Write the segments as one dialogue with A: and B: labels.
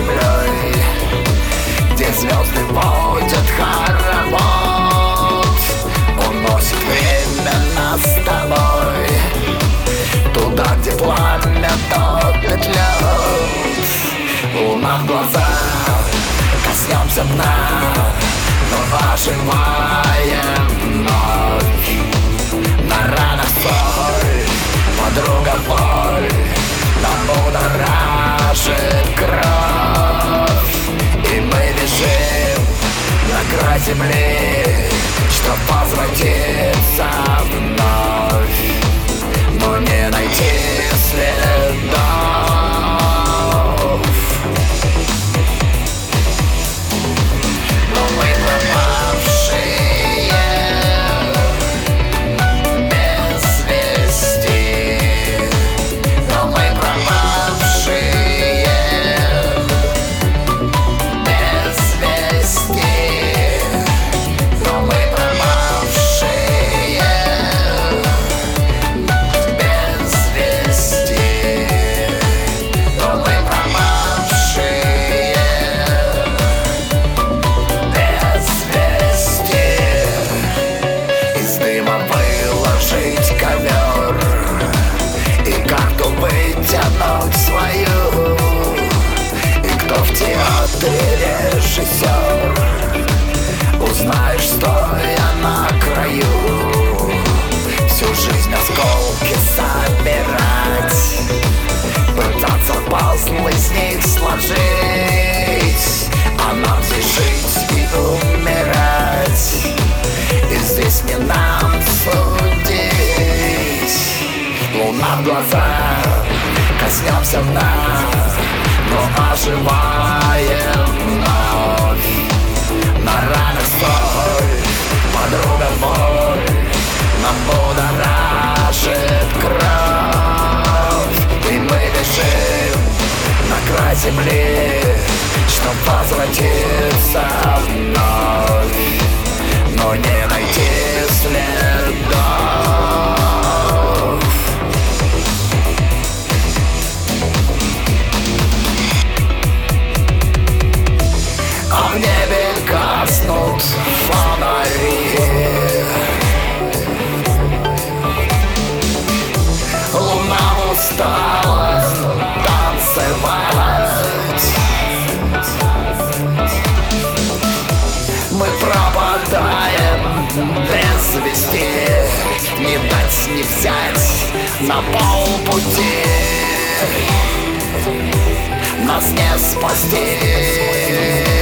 A: землей Где звезды водят хоровод. Он носит время нас с тобой Туда, где пламя топит лед. Луна в глаза, коснемся дна Но оживаем вновь. На ранах соль, подруга боль Germany. жить и умирать. И здесь не нам судить. Луна в глаза, коснемся Но оживаем вновь. На ранах столь, подруга боль Нам будоражит кровь. И мы лежим на край земли возвратиться вновь Но не найти следов. А в небе гаснут фонари. Луна устала. не взять на полпути. Нас не спасти.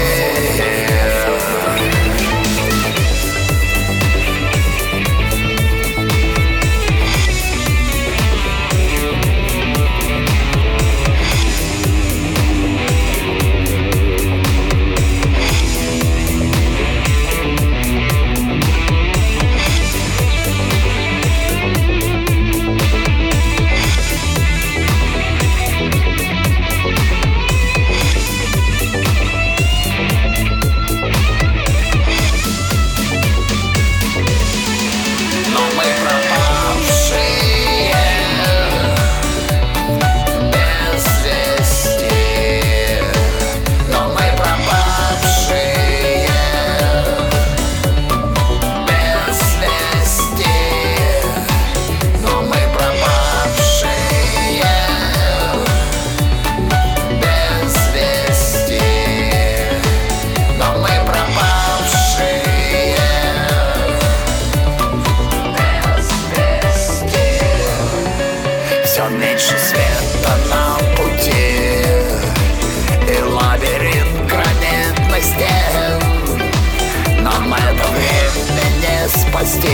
A: спасти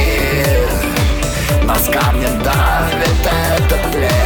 A: Нас камнем давит этот плен